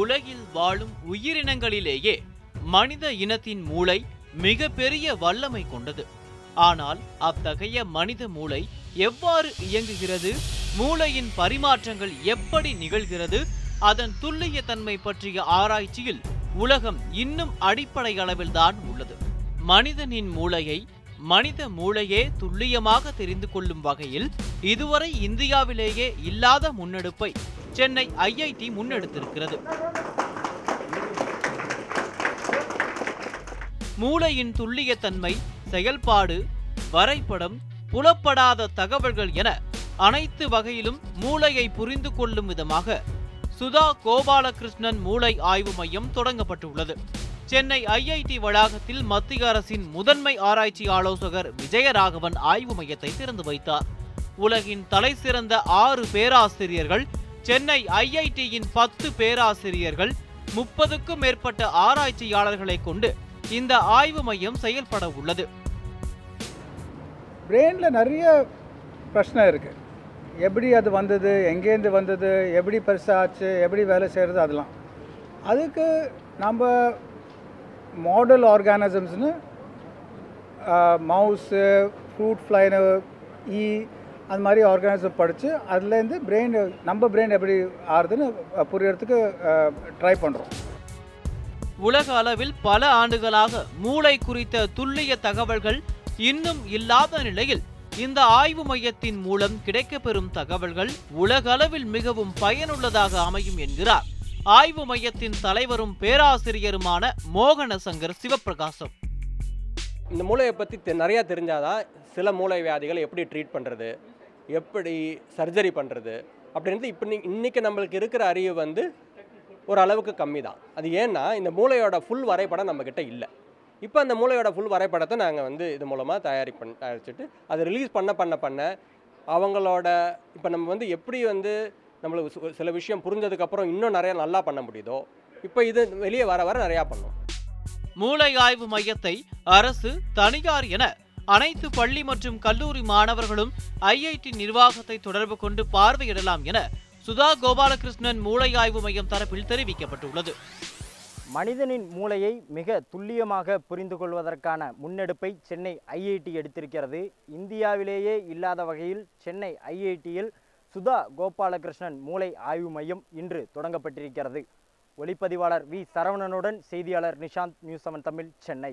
உலகில் வாழும் உயிரினங்களிலேயே மனித இனத்தின் மூளை மிக பெரிய வல்லமை கொண்டது. ஆனால் அத்தகைய மனித மூளை எவ்வாறு இயங்குகிறது? மூளையின் பரிமாற்றங்கள் எப்படி நிகழ்கிறது? அதன் துல்லிய தன்மை பற்றிய ஆராய்ச்சியில் உலகம் இன்னும் அடிப்படை அளவில்தான் உள்ளது. மனிதனின் மூளையை மனித மூளையே துல்லியமாக தெரிந்து கொள்ளும் வகையில் இதுவரை இந்தியாவிலேயே இல்லாத முன்னெடுப்பை சென்னை ஐஐடி முன்னெடுத்திருக்கிறது. மூளையின் துல்லியத்தன்மை செயல்பாடு வரைபடம் புலப்படாத தகவல்கள் என அனைத்து வகையிலும் மூளையை புரிந்து கொள்ளும் விதமாக சுதா கோபாலகிருஷ்ணன் மூளை ஆய்வு மையம் தொடங்கப்பட்டுள்ளது. சென்னை ஐஐடி வளாகத்தில் மத்திய அரசின் முதன்மை ஆராய்ச்சி ஆலோசகர் விஜயராகவன் ஆய்வு மையத்தை திறந்து வைத்தார். உலகின் தலைசிறந்த ஆறு பேராசிரியர்கள் சென்னை ஐஐடியின் பத்து பேராசிரியர்கள் முப்பதுக்கும் மேற்பட்ட ஆராய்ச்சியாளர்களை கொண்டு இந்த ஆய்வு மையம் செயல்பட உள்ளது. பிரெயினில் நிறைய பிரச்சனை இருக்குது எப்படி அது வந்தது எங்கேருந்து வந்தது எப்படி பெருசாச்சு எப்படி வேலை செய்கிறது அதெல்லாம். அதுக்கு நம்ம மாடல் ஆர்கானிசம்ஸ்னு மவுஸு ஃப்ரூட் ஃப்ளைனு ஈ அந்த மாதிரி ஆர்கானிசம் படித்து அதுலேருந்து பிரெயின் நம்ம பிரெயின் எப்படி ஆறுதுன்னு புரியறதுக்கு ட்ரை பண்ணுறோம் உலக அளவில் பல ஆண்டுகளாக மூளை குறித்த துல்லிய தகவல்கள் இன்னும் இல்லாத நிலையில் இந்த ஆய்வு மையத்தின் மூலம் கிடைக்கப்பெறும் தகவல்கள் உலக அளவில் மிகவும் பயனுள்ளதாக அமையும் என்கிறார். ஆய்வு மையத்தின் தலைவரும் பேராசிரியருமான மோகன சங்கர் சிவபிரகாசம் இந்த மூளையை பற்றி தெ- நிறையா தெரிஞ்சாதான் சில மூளை வியாதிகளை எப்படி ட்ரீட் பண்ணுறது எப்படி சர்ஜரி பண்ணுறது அப்படின்றது இப்போ இன்றைக்கி நம்மளுக்கு இருக்கிற அறிவு வந்து ஒரு அளவுக்கு கம்மி தான் அது ஏன்னா இந்த மூளையோட ஃபுல் வரைபடம் நம்மக்கிட்ட இல்லை. இப்போ அந்த மூளையோட ஃபுல் வரைபடத்தை நாங்கள் வந்து இது மூலமாக தயாரி பண் தயாரிச்சுட்டு அதை ரிலீஸ் பண்ண பண்ண பண்ண அவங்களோட இப்போ நம்ம வந்து எப்படி வந்து நம்மளுக்கு சு- சில விஷயம் புரிஞ்சதுக்கப்புறம் இன்னும் நிறையா நல்லா பண்ண முடியுதோ இப்போ இது வெளியே வர வர நிறையா பண்ணும் மூளை ஆய்வு மையத்தை அரசு தனியார் என அனைத்து பள்ளி மற்றும் கல்லூரி மாணவர்களும் ஐஐடி நிர்வாகத்தை தொடர்பு கொண்டு பார்வையிடலாம் என சுதா கோபாலகிருஷ்ணன் மூளை ஆய்வு மையம் தரப்பில் தெரிவிக்கப்பட்டுள்ளது. மனிதனின் மூளையை மிக துல்லியமாக புரிந்து கொள்வதற்கான முன்னெடுப்பை சென்னை ஐஐடி எடுத்திருக்கிறது. இந்தியாவிலேயே இல்லாத வகையில் சென்னை ஐஐடியில் சுதா கோபாலகிருஷ்ணன் மூளை ஆய்வு மையம் இன்று தொடங்கப்பட்டிருக்கிறது. ஒளிப்பதிவாளர் வி சரவணனுடன் செய்தியாளர் நிஷாந்த் நியூஸ் செவன் தமிழ் சென்னை.